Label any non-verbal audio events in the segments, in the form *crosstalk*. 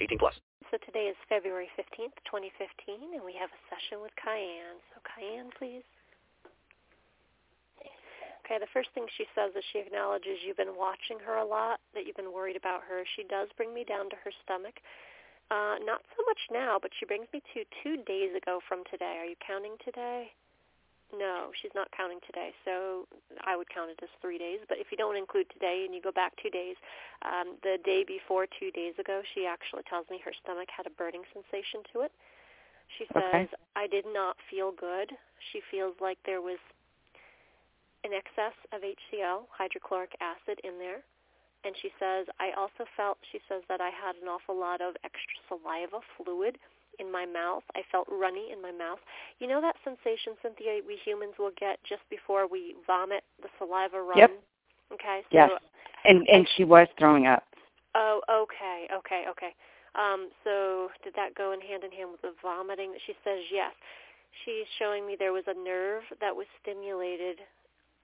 18 plus. So today is February 15th, 2015, and we have a session with Cayenne. So Cayenne, please. Okay, the first thing she says is she acknowledges you've been watching her a lot, that you've been worried about her. She does bring me down to her stomach. Uh, not so much now, but she brings me to two days ago from today. Are you counting today? No, she's not counting today, so I would count it as three days. But if you don't include today and you go back two days, um, the day before two days ago, she actually tells me her stomach had a burning sensation to it. She says, Okay. I did not feel good. She feels like there was an excess of HCl, hydrochloric acid, in there. And she says, I also felt, she says that I had an awful lot of extra saliva fluid in my mouth. I felt runny in my mouth. You know that sensation, Cynthia, we humans will get just before we vomit, the saliva run? Yep. Okay. So, Yes. And and she was throwing up. Oh, okay, okay, okay. Um, so did that go in hand in hand with the vomiting? She says yes. She's showing me there was a nerve that was stimulated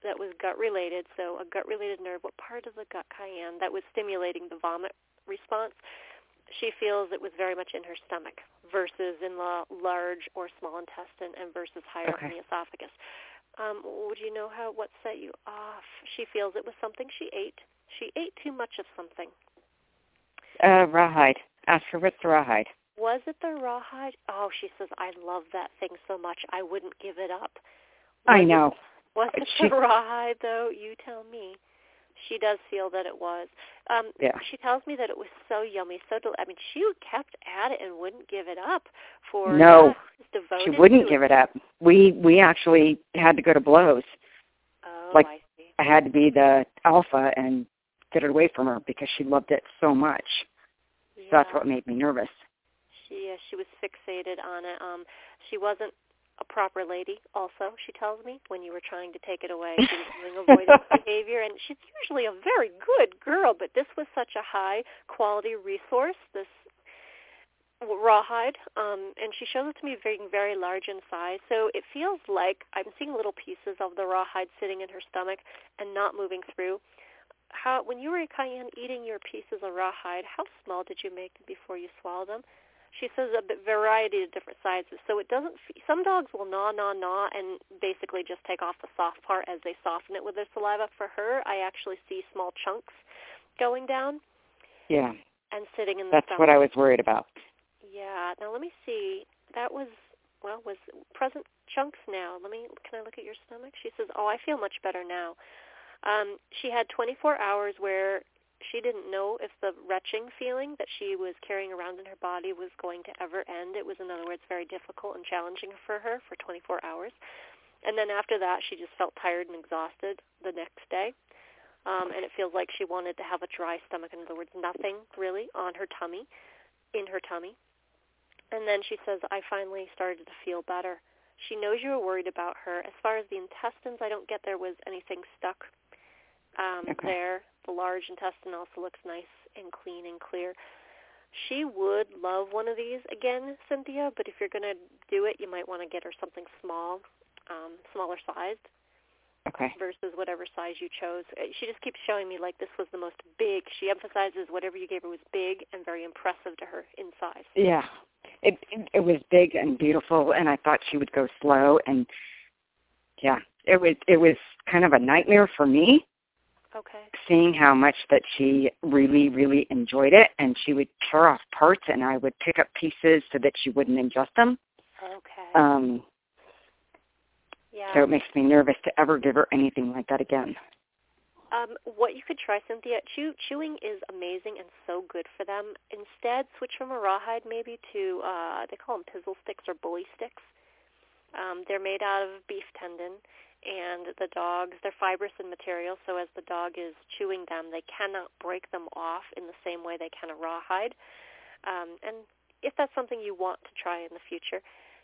that was gut related. So a gut related nerve, what part of the gut cayenne that was stimulating the vomit response? She feels it was very much in her stomach versus in the large or small intestine and versus higher Okay. in the esophagus. Um, would you know how what set you off? She feels it was something she ate. She ate too much of something. Uh, rawhide. Ask her what's the rawhide. Was it the rawhide? Oh, she says, I love that thing so much I wouldn't give it up. I Was it- know. Was it She- the *laughs* rawhide, though? You tell me. She does feel that it was. Um, Yeah. She tells me that it was so yummy, so del- I mean, she kept at it and wouldn't give it up for No. devoted She wouldn't give it up. We we actually had to go to blows. Oh, like- I see. I had to be the alpha and get it away from her because she loved it so much. Yeah. So that's what made me nervous. She uh, she was fixated on it. Um, she wasn't a proper lady. Also, she tells me when you were trying to take it away, *laughs* she was doing avoidance behavior, and she's usually a very good girl. But this was such a high quality resource. This rawhide, um, and she shows it to me being very large in size. So it feels like I'm seeing little pieces of the rawhide sitting in her stomach and not moving through. How when you were cayenne eating your pieces of rawhide, how small did you make them before you swallowed them? She says a variety of different sizes. So it doesn't. Some dogs will gnaw, gnaw, gnaw, and basically just take off the soft part as they soften it with their saliva. For her, I actually see small chunks going down Yeah. and sitting in the That's stomach. what I was worried about. Yeah. Now let me see. That was well was present chunks now. Let me can I look at your stomach? She says, "Oh, I feel much better now." Um, she had 24 hours where she didn't know if the retching feeling that she was carrying around in her body was going to ever end. It was, in other words, very difficult and challenging for her for 24 hours. And then after that, she just felt tired and exhausted the next day. Um, and it feels like she wanted to have a dry stomach. In other words, nothing really on her tummy, in her tummy. And then she says, I finally started to feel better. She knows you were worried about her. As far as the intestines, I don't get there was anything stuck um, Okay. there. The large intestine also looks nice and clean and clear. She would love one of these again, Cynthia, but if you're going to do it, you might want to get her something small, um, smaller sized Okay. versus whatever size you chose. Uh, She just keeps showing me like this was the most big. She emphasizes whatever you gave her was big and very impressive to her in size. Yeah. It, it it was big and beautiful and I thought she would go slow and yeah, it was it was kind of a nightmare for me Okay. seeing how much that she really really enjoyed it and she would tear off parts and I would pick up pieces so that she wouldn't ingest them. Okay. Um yeah. so it makes me nervous to ever give her anything like that again. Um, what you could try, Cynthia, chew, chewing is amazing and so good for them. Instead, switch from a rawhide maybe to, uh, they call them pizzle sticks or bully sticks. Um, they're made out of beef tendon, and the dogs, they're fibrous in material, so as the dog is chewing them, they cannot break them off in the same way they can a rawhide. Um, and if that's something you want to try in the future,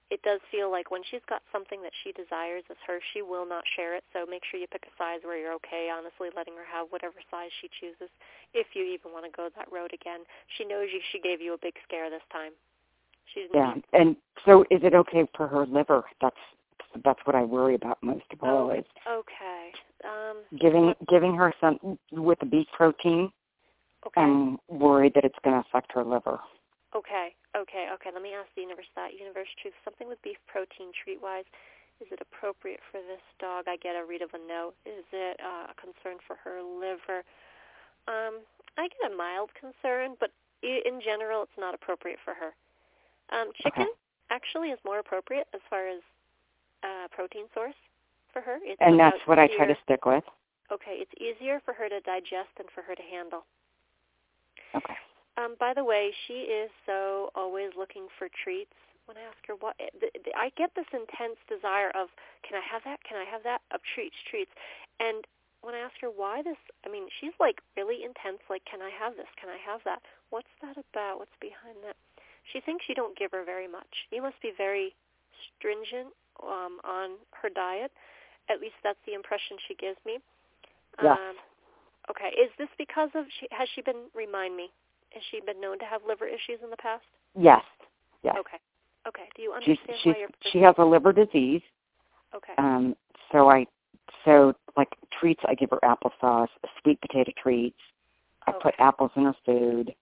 it does feel like when she's got something that she desires as hers, she will not share it. So make sure you pick a size where you're okay, honestly, letting her have whatever size she chooses, if you even want to go that road again. She knows you. She gave you a big scare this time. She's yeah. And so, is it okay for her liver? That's that's what I worry about most of all. Oh, is okay. Um, giving giving her some with the beef protein. okay. I'm worried that it's going to affect her liver. Okay, okay, okay. Let me ask the universe that. Universe truth, something with beef protein treat wise. Is it appropriate for this dog? I get a read of a no. Is it uh, a concern for her liver? Um, I get a mild concern, but in general, it's not appropriate for her. Um, chicken Okay. actually is more appropriate as far as uh, protein source for her. It's And that's what I try to stick with. Okay, it's easier for her to digest than for her to handle. Okay. Um, by the way, she is so always looking for treats. When I ask her what, the, the, I get this intense desire of, can I have that? Can I have that? Of treats, treats. And when I ask her why this, I mean, she's like really intense. Like, can I have this? Can I have that? What's that about? What's behind that? She thinks you don't give her very much. You must be very stringent um, on her diet. At least that's the impression she gives me. Yes. Um, okay. Is this because of she has she been remind me? Has she been known to have liver issues in the past? Yes. Yes. Okay. Okay. Do you She's understand she's why you're she has a liver disease. Okay. Um so I so like treats I give her applesauce, sweet potato treats. I put apples in her food.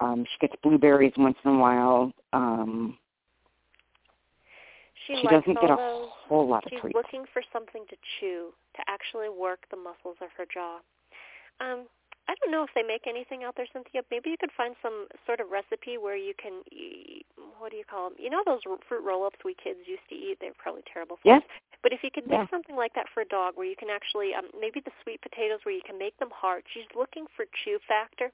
Um she gets blueberries once in a while. Um she, she doesn't get a those. whole lot of She's treats. looking for something to chew to actually work the muscles of her jaw. Um, I don't know if they make anything out there, Cynthia. Maybe you could find some sort of recipe where you can, y- what do you call them? You know those fruit roll-ups we kids used to eat? They're probably terrible for Yes. us. But if you could make Yeah. something like that for a dog, where you can actually, um, maybe the sweet potatoes, where you can make them hard. She's looking for chew factor.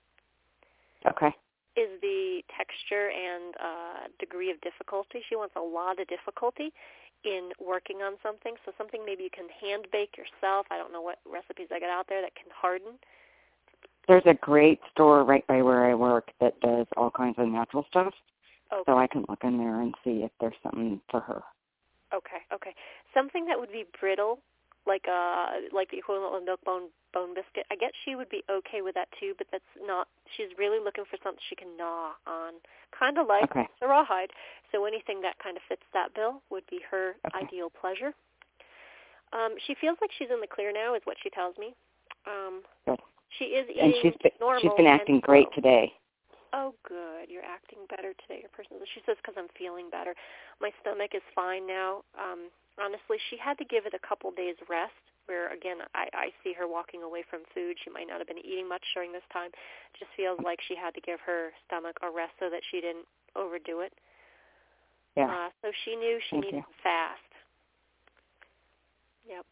Okay. Is the texture and uh, degree of difficulty. She wants a lot of difficulty in working on something. So something maybe you can hand bake yourself. I don't know what recipes I got out there that can harden. There's a great store right by where I work that does all kinds of natural stuff. Okay. So I can look in there and see if there's something for her. Okay, okay. Something that would be brittle, like uh like the equivalent of milk bone bone biscuit. I guess she would be okay with that too, but that's not. She's really looking for something she can gnaw on, kind of like Okay. the rawhide. So anything that kind of fits that bill would be her Okay. ideal pleasure. Um, she feels like she's in the clear now, is what she tells me. Um, Good. she is eating And she's been, normal. she's been acting great slow. today. Oh, good. You're acting better today. Your person. She says because I'm feeling better. My stomach is fine now. Um, honestly, she had to give it a couple days rest. Where again, I, I see her walking away from food. She might not have been eating much during this time. Just feels like she had to give her stomach a rest so that she didn't overdo it. Yeah. Uh, so she knew she Thank needed you. to fast. Yep.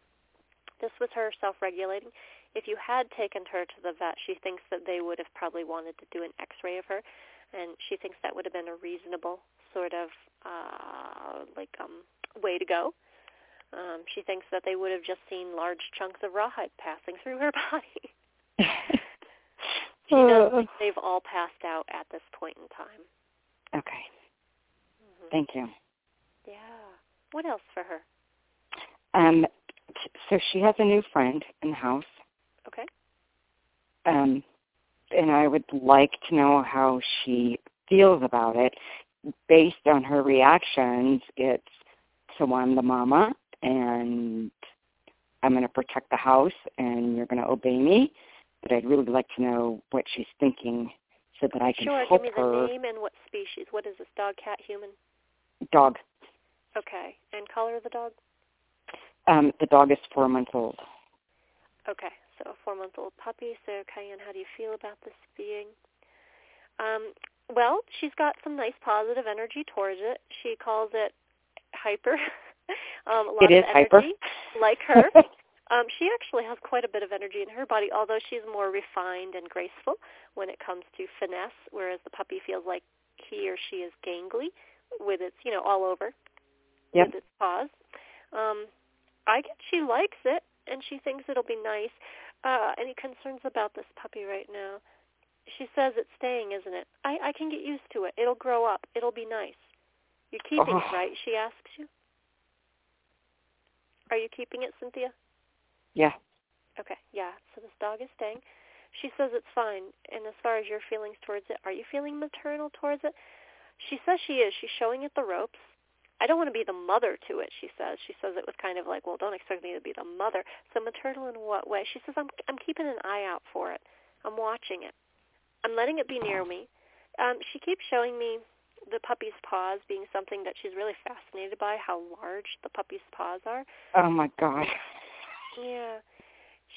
This was her self-regulating. If you had taken her to the vet, she thinks that they would have probably wanted to do an X-ray of her, and she thinks that would have been a reasonable sort of uh, like um, way to go. Um, she thinks that they would have just seen large chunks of rawhide passing through her *laughs* body. *laughs* she does think they've all passed out at this point in time. okay. hmm Thank you. Yeah. What else for her? Um, so she has a new friend in the house, Okay. um, and I would like to know how she feels about it. Based on her reactions, it's so I'm the mama, and I'm going to protect the house, and you're going to obey me. But I'd really like to know what she's thinking, so that I can Sure. help Give me the name and what species. What is this? Dog, cat, human? Dog. Okay. And color of the dog? Um, the dog is four months old. Okay. So a four-month-old puppy. So Cayenne, how do you feel about this being? Um, well, she's got some nice positive energy towards it. She calls it hyper. *laughs* um, a lot It is of hyper. energy, like her. *laughs* Um, she actually has quite a bit of energy in her body, although she's more refined and graceful when it comes to finesse, whereas the puppy feels like he or she is gangly with its, you know, all over Yep. with its paws. Um, I guess she likes it, and she thinks it'll be nice. Uh, any concerns about this puppy right now? She says it's staying, isn't it? I I can get used to it. It'll grow up. It'll be nice. You're keeping Oh. it, right? She asks you. Are you keeping it, Cynthia? Yeah. Okay, yeah. So this dog is staying. She says it's fine. And as far as your feelings towards it, are you feeling maternal towards it? She says she is. She's showing it the ropes. I don't want to be the mother to it, she says. She says it was kind of like, well, don't expect me to be the mother. So maternal in what way? She says, I'm, I'm keeping an eye out for it. I'm watching it. I'm letting it be near me. Um, she keeps showing me the puppy's paws being something that she's really fascinated by, how large the puppy's paws are. Oh my God. *laughs* Yeah.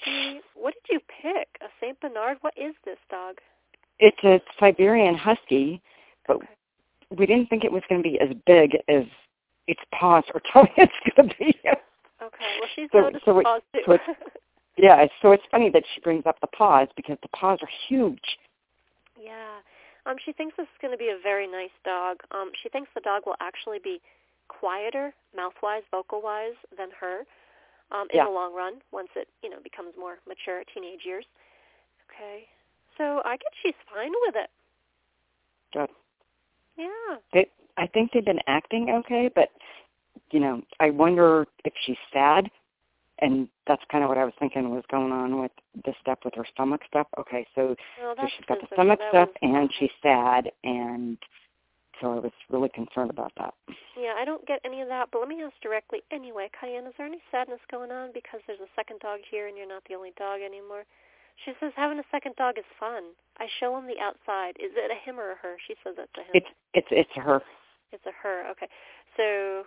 She, what did you pick? A Saint Bernard? What is this dog? It's a Siberian Husky, but Okay. we didn't think it was going to be as big as its paws are *laughs* telling it's going to be. Okay. Well, she's So- noticed so it- paws too. so it's- yeah, so it's funny that she brings up the paws because the paws are huge. yeah. Um, she thinks this is going to be a very nice dog. Um, she thinks the dog will actually be quieter, mouth-wise, vocal-wise, than her um, in Yeah. the long run once it, you know, becomes more mature, teenage years. Okay. So I guess she's fine with it. Good. Yeah. They, I think they've been acting okay, but you know, I wonder if she's sad, and that's kind of what I was thinking was going on with the step with her stomach stuff. Okay, so Well, so she's got the stomach stuff, was- and she's sad, and so I was really concerned about that. Yeah, I don't get any of that, but let me ask directly. Anyway, Cayenne, is there any sadness going on because there's a second dog here and you're not the only dog anymore? She says having a second dog is fun. I show him the outside. Is it a him or a her? She says it's a him. It's it's it's her. It's a her. Okay. So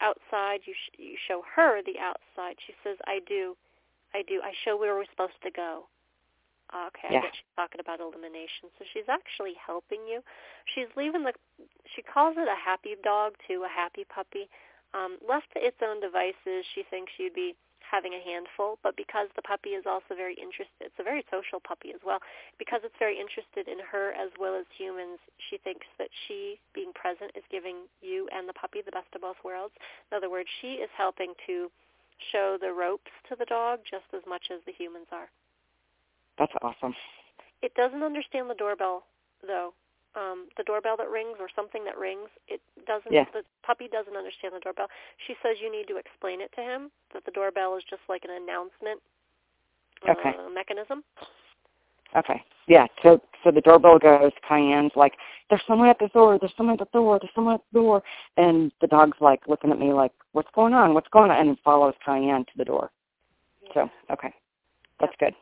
outside, you sh- you show her the outside. She says, "I do, I do. I show where we're supposed to go." Okay, Yeah. I she's talking about elimination. So she's actually helping you. She's leaving the. She calls it a happy dog too, a happy puppy. Um, left to its own devices, she thinks you'd be having a handful, but because the puppy is also very interested, it's a very social puppy as well. Because it's very interested in her as well as humans, she thinks that she, being present, is giving you and the puppy the best of both worlds. In other words, she is helping to show the ropes to the dog just as much as the humans are. That's awesome. It doesn't understand the doorbell, though. Um, the doorbell that rings or something that rings, it doesn't. Yeah. The puppy doesn't understand the doorbell. She says you need to explain it to him that the doorbell is just like an announcement Okay. uh, mechanism. Okay. Yeah. So so the doorbell goes. Cayenne's like, "There's someone at the door. There's someone at the door. There's someone at the door." And the dog's like looking at me like, "What's going on? What's going on?" And follows Cayenne to the door. So okay, that's good.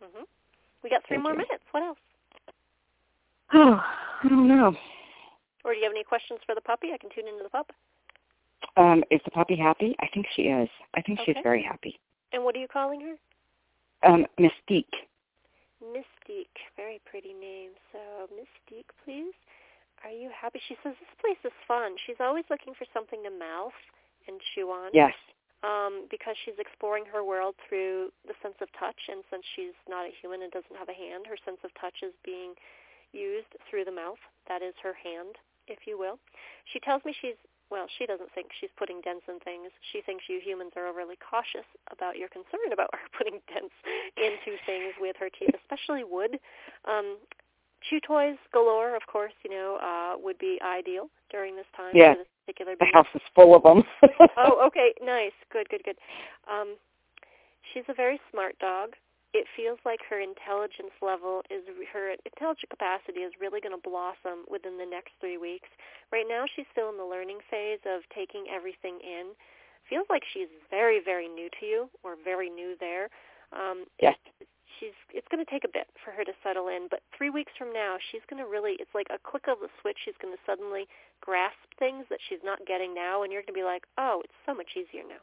hmm We got three Thank more you. minutes. What else? Oh, *sighs* I don't know. Or do you have any questions for the puppy? I can tune into the pup. Um, is the puppy happy? I think she is. I think she's very happy. And what are you calling her? Um, Mystique. Mystique. Very pretty name. So Mystique, please. Are you happy? She says this place is fun. She's always looking for something to mouth and chew on. Yes. Um, because she's exploring her world through the sense of touch, and since she's not a human and doesn't have a hand, her sense of touch is being used through the mouth. That is her hand, if you will. She tells me she's well, she doesn't think she's putting dents in things. She thinks you humans are overly cautious about your concern about her *laughs* putting dents into things with her teeth, especially wood. Um, chew toys galore, of course, you know, uh, would be ideal during this time Yeah. this particular The house is full of them. *laughs* Oh, okay, nice, good, good, good. Um, she's a very smart dog. It feels like her intelligence level is her intelligent capacity is really going to blossom within the next three weeks. Right now, she's still in the learning phase of taking everything in. Feels like she's very, very new to you, or very new there. Um, yes. she's it's going to take a bit for her to settle in but three weeks from now she's going to really it's like a click of the switch she's going to suddenly grasp things that she's not getting now and you're going to be like oh it's so much easier now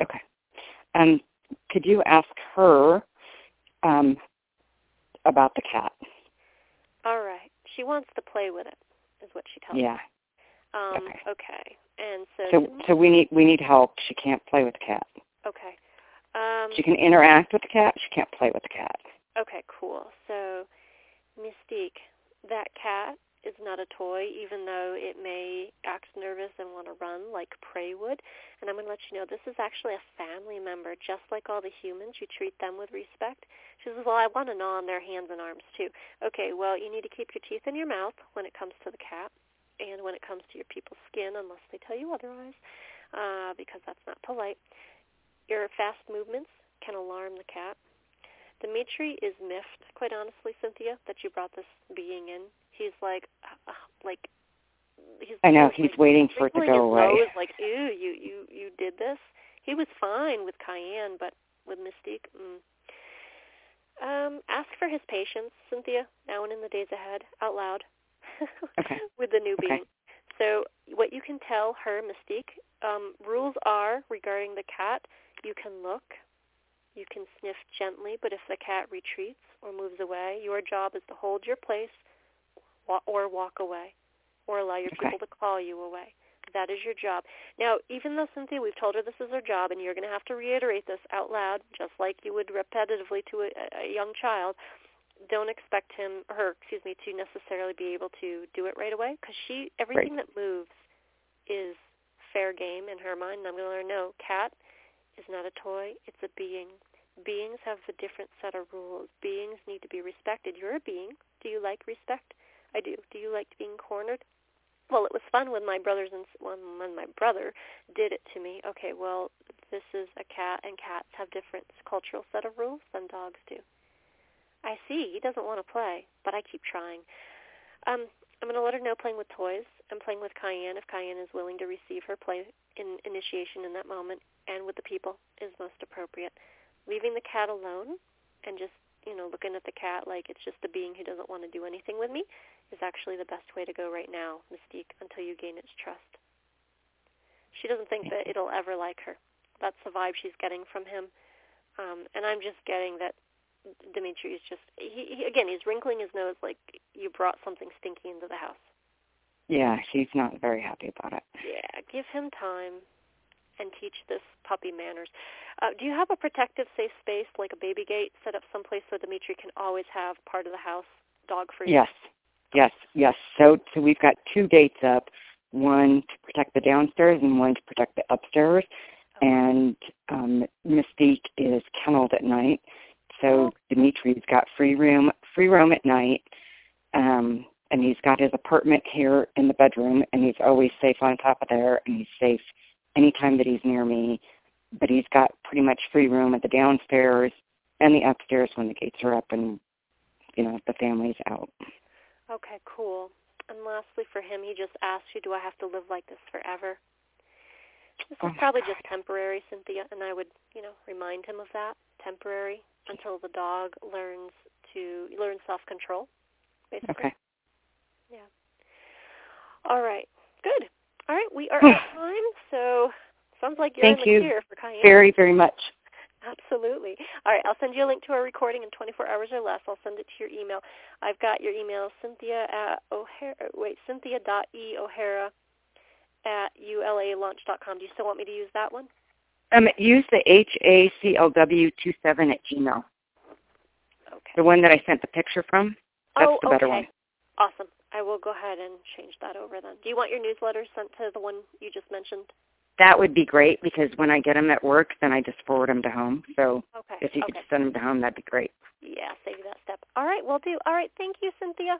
Okay. Um, could you ask her um, about the cat? all right she wants to play with it is what she tells Yeah. me um Okay. okay and so, So so we need we need help. She can't play with the cat. okay um She can interact with the cat. She can't play with the cat. Okay, cool. So, Mystique, that cat is not a toy, even though it may act nervous and want to run like prey would. And I'm going to let you know this is actually a family member, just like all the humans. You treat them with respect. She says, well, I want to gnaw on their hands and arms too. Okay, well, you need to keep your teeth in your mouth when it comes to the cat and when it comes to your people's skin, unless they tell you otherwise, uh, because that's not polite. Your fast movements can alarm the cat. Dimitri is miffed, quite honestly, Cynthia, that you brought this being in he's like uh, like he's I know like, he's waiting for it to go away. Nose, like ew, you you you did this. He was fine with Cayenne, but with Mystique, mm. um, ask for his patience, Cynthia, now and in the days ahead, out loud, *laughs* okay. with the new okay. being. So what you can tell her, Mystique, um, rules are regarding the cat. You can look, you can sniff gently, but if the cat retreats or moves away, your job is to hold your place or walk away or allow your okay. people to call you away. That is your job. Now, even though Cynthia, we've told her this is her job, and you're going to have to reiterate this out loud, just like you would repetitively to a, a young child. Don't expect him, her, excuse me, to necessarily be able to do it right away, because she, everything right. that moves, is fair game in her mind. And I'm going to let her know, cat is not a toy; it's a being. Beings have a different set of rules. Beings need to be respected. You're a being. Do you like respect? I do. Do you like being cornered? Well, it was fun when my brothers and when, my brother did it to me. Okay, well, this is a cat, and cats have different cultural set of rules than dogs do. I see. He doesn't want to play, but I keep trying. Um, I'm going to let her know playing with toys and playing with Cayenne if Cayenne is willing to receive her play in initiation in that moment and with the people is most appropriate. Leaving the cat alone and just, you know, looking at the cat like it's just a being who doesn't want to do anything with me is actually the best way to go right now, Mystique, until you gain its trust. She doesn't think that it'll ever like her. That's the vibe she's getting from him. Um, and I'm just getting that Dimitri is just, he, he, again, he's wrinkling his nose like you brought something stinky into the house. Yeah, she's not very happy about it. Yeah, give him time and teach this puppy manners. Uh, do you have a protective, safe space like a baby gate set up someplace so Dimitri can always have part of the house dog free? Yes, Yes, yes. So, so we've got two gates up, one to protect the downstairs and one to protect the upstairs. Okay. And um, Mystique is kenneled at night, so oh. Dimitri's got free room, free room at night. Um, and he's got his apartment here in the bedroom, and he's always safe on top of there, and he's safe anytime that he's near me. But he's got pretty much free room at the downstairs and the upstairs when the gates are up and you know the family's out. Okay, cool. And lastly, for him, he just asked you, do I have to live like this forever? This is oh probably God. just temporary, Cynthia, and I would, you know, remind him of that, temporary, until the dog learns to learn self-control, basically. Okay. Yeah. All right. Good. All right, we are *sighs* at time, so sounds like you're Thank in the you clear for Cayenne. very, very much. Absolutely. All right, I'll send you a link to our recording in 24 hours or less. I'll send it to your email. I've got your email, Cynthia at O'Hara. Wait, Cynthia dot e O'Hara at ulalaunch.com. Do you still want me to use that one? Um, use the H A C L W two seven at Gmail. Okay. The one that I sent the picture from. That's oh, the better okay. one. Awesome. I will go ahead and change that over then. Do you want your newsletter sent to the one you just mentioned? That would be great because when I get them at work, then I just forward them to home. So okay. if you okay. could send them to home, that'd be great. Yeah, save that step. All right, we'll do. All right, thank you, Cynthia.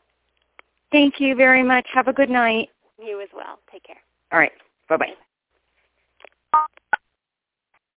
Thank you very much. Have a good night. You as well. Take care. All right. Bye-bye.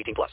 18 plus.